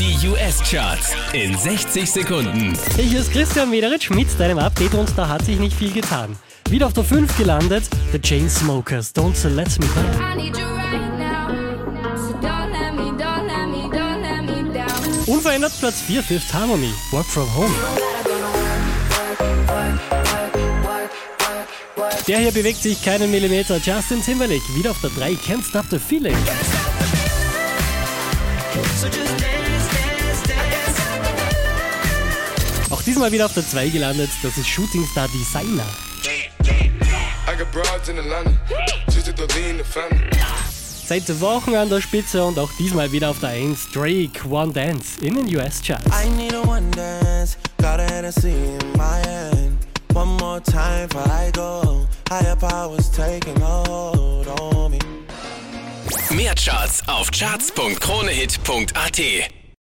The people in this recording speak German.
Die US-Charts in 60 Sekunden. Hey, hier ist Christian Mederitsch mit deinem Update und da hat sich nicht viel getan. Wieder auf der 5 gelandet, The Chainsmokers. So don't let me down. Unverändert Platz 4, Fifth Harmony, Work From Home. Der hier bewegt sich keinen Millimeter, Justin Timberlake, wieder auf der 3, Can't Stop the Feeling. Auch diesmal wieder auf der 2 gelandet, das ist Shooting Star Designer. Seit Wochen an der Spitze und auch diesmal wieder auf der 1, Drake, One Dance in den need a one more time before I go. Higher powers taking hold on me. Mehr Charts auf charts.kronehit.at.